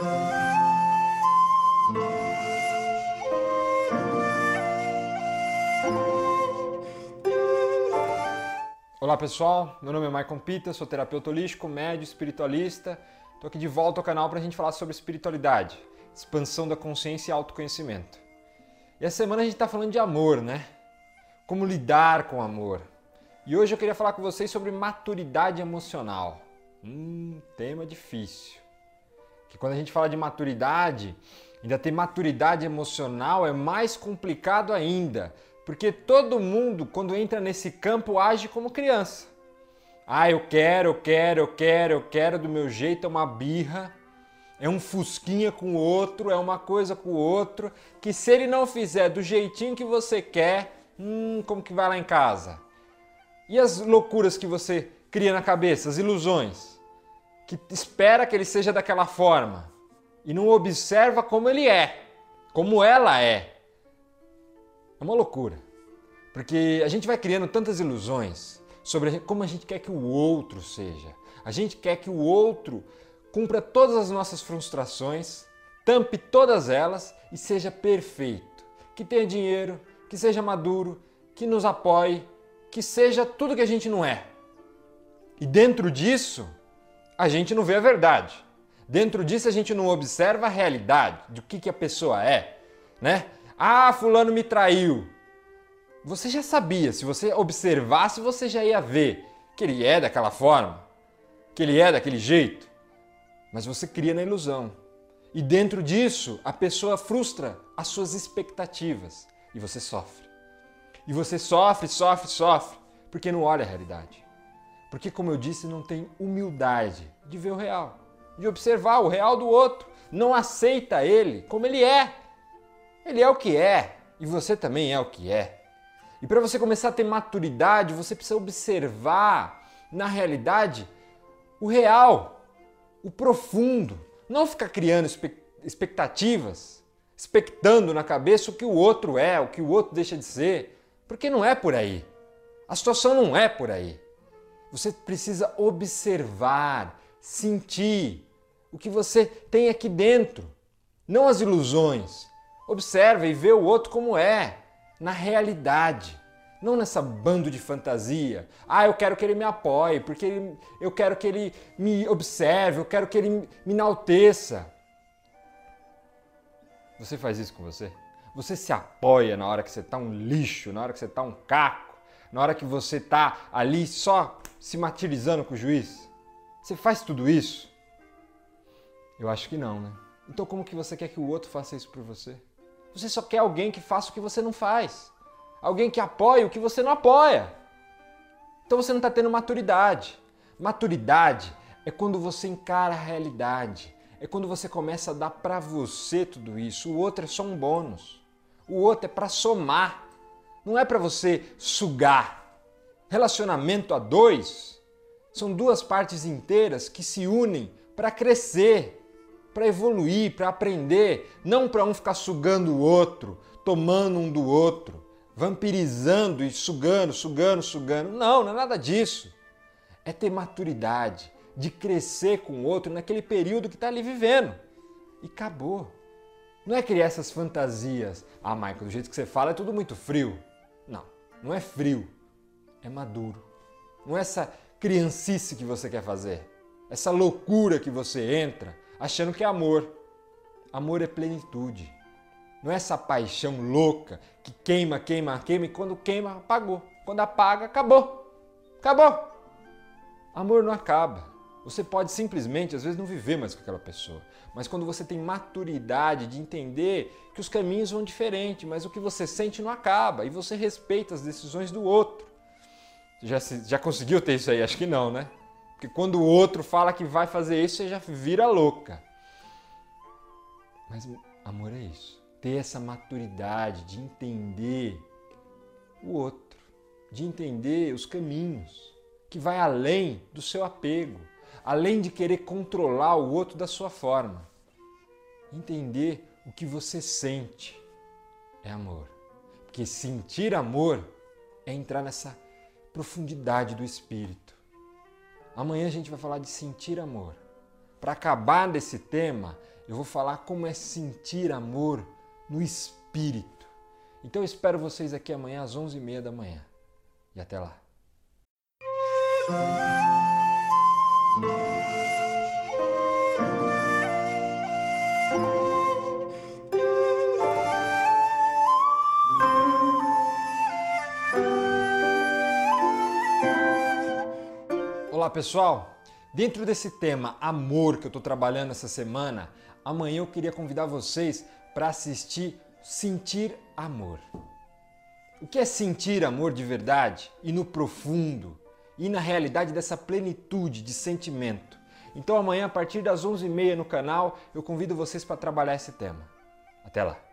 Olá pessoal, meu nome é Michael Pita, sou terapeuta holístico, médio, espiritualista. Estou aqui de volta ao canal para a gente falar sobre espiritualidade, expansão da consciência e autoconhecimento. E essa semana a gente está falando de amor, né? Como lidar com amor. E hoje eu queria falar com vocês sobre maturidade emocional. Hum, tema difícil. Que quando a gente fala de maturidade, ainda ter maturidade emocional é mais complicado ainda, porque todo mundo, quando entra nesse campo, age como criança. Ah, eu quero, eu quero, eu quero, eu quero do meu jeito, é uma birra, é um fusquinha com o outro, é uma coisa com o outro, que se ele não fizer do jeitinho que você quer, hum, como que vai lá em casa? E as loucuras que você cria na cabeça, as ilusões, que espera que ele seja daquela forma e não observa como ele é, como ela é. É uma loucura. Porque a gente vai criando tantas ilusões sobre como a gente quer que o outro seja. A gente quer que o outro cumpra todas as nossas frustrações, tampe todas elas e seja perfeito. Que tenha dinheiro, que seja maduro, que nos apoie, que seja tudo que a gente não é. E dentro disso, a gente não vê a verdade. Dentro disso, a gente não observa a realidade do que, que a pessoa é, né? Ah, fulano me traiu. Você já sabia, se você observasse, você já ia ver que ele é daquela forma, que ele é daquele jeito. Mas você cria na ilusão. E dentro disso, a pessoa frustra as suas expectativas e você sofre. E você sofre, sofre, sofre, porque não olha a realidade. Porque, como eu disse, não tem humildade de ver o real, de observar o real do outro. Não aceita ele como ele é. Ele é o que é e você também é o que é. E para você começar a ter maturidade, você precisa observar na realidade o real, o profundo. Não ficar criando expectativas, expectando na cabeça o que o outro é, o que o outro deixa de ser, porque não é por aí. A situação não é por aí. Você precisa observar, sentir o que você tem aqui dentro, não as ilusões, Observa e vê o outro como é, na realidade. Não nessa bando de fantasia. Ah, eu quero que ele me apoie, porque ele, eu quero que ele me observe, eu quero que ele me enalteça. Você faz isso com você? Você se apoia na hora que você está um lixo, na hora que você está um caco, na hora que você está ali só se martirizando com o juiz? Você faz tudo isso? Eu acho que não, né? Então como que você quer que o outro faça isso por você? Você só quer alguém que faça o que você não faz. Alguém que apoie o que você não apoia. Então você não está tendo maturidade. Maturidade é quando você encara a realidade. É quando você começa a dar para você tudo isso. O outro é só um bônus. O outro é para somar. Não é para você sugar. Relacionamento a dois são duas partes inteiras que se unem para crescer para evoluir, para aprender, não para um ficar sugando o outro, tomando um do outro, vampirizando e sugando, sugando, sugando. Não, não é nada disso. É ter maturidade, de crescer com o outro naquele período que está ali vivendo. E acabou. Não é criar essas fantasias. Ah, Michael, do jeito que você fala é tudo muito frio. Não, não é frio. É maduro. Não é essa criancice que você quer fazer. Essa loucura que você entra achando que é amor. Amor é plenitude. Não é essa paixão louca que queima, queima, queima e quando queima, apagou. Quando apaga, acabou. Acabou. Amor não acaba. Você pode simplesmente, às vezes, não viver mais com aquela pessoa. Mas quando você tem maturidade de entender que os caminhos vão diferente, mas o que você sente não acaba e você respeita as decisões do outro. Já, já conseguiu ter isso aí? Acho que não, né? Porque quando o outro fala que vai fazer isso, você já vira louca. Mas amor é isso. Ter essa maturidade de entender o outro, de entender os caminhos, que vai além do seu apego, além de querer controlar o outro da sua forma. Entender o que você sente é amor. Porque sentir amor é entrar nessa profundidade do espírito Amanhã a gente vai falar de sentir amor. Para acabar desse tema, eu vou falar como é sentir amor no espírito. Então eu espero vocês aqui amanhã às 11h30 da manhã. E até lá. Olá pessoal! Dentro desse tema amor que eu estou trabalhando essa semana, amanhã eu queria convidar vocês para assistir Sentir Amor. O que é sentir amor de verdade e no profundo e na realidade dessa plenitude de sentimento? Então amanhã a partir das 11h30 no canal eu convido vocês para trabalhar esse tema. Até lá!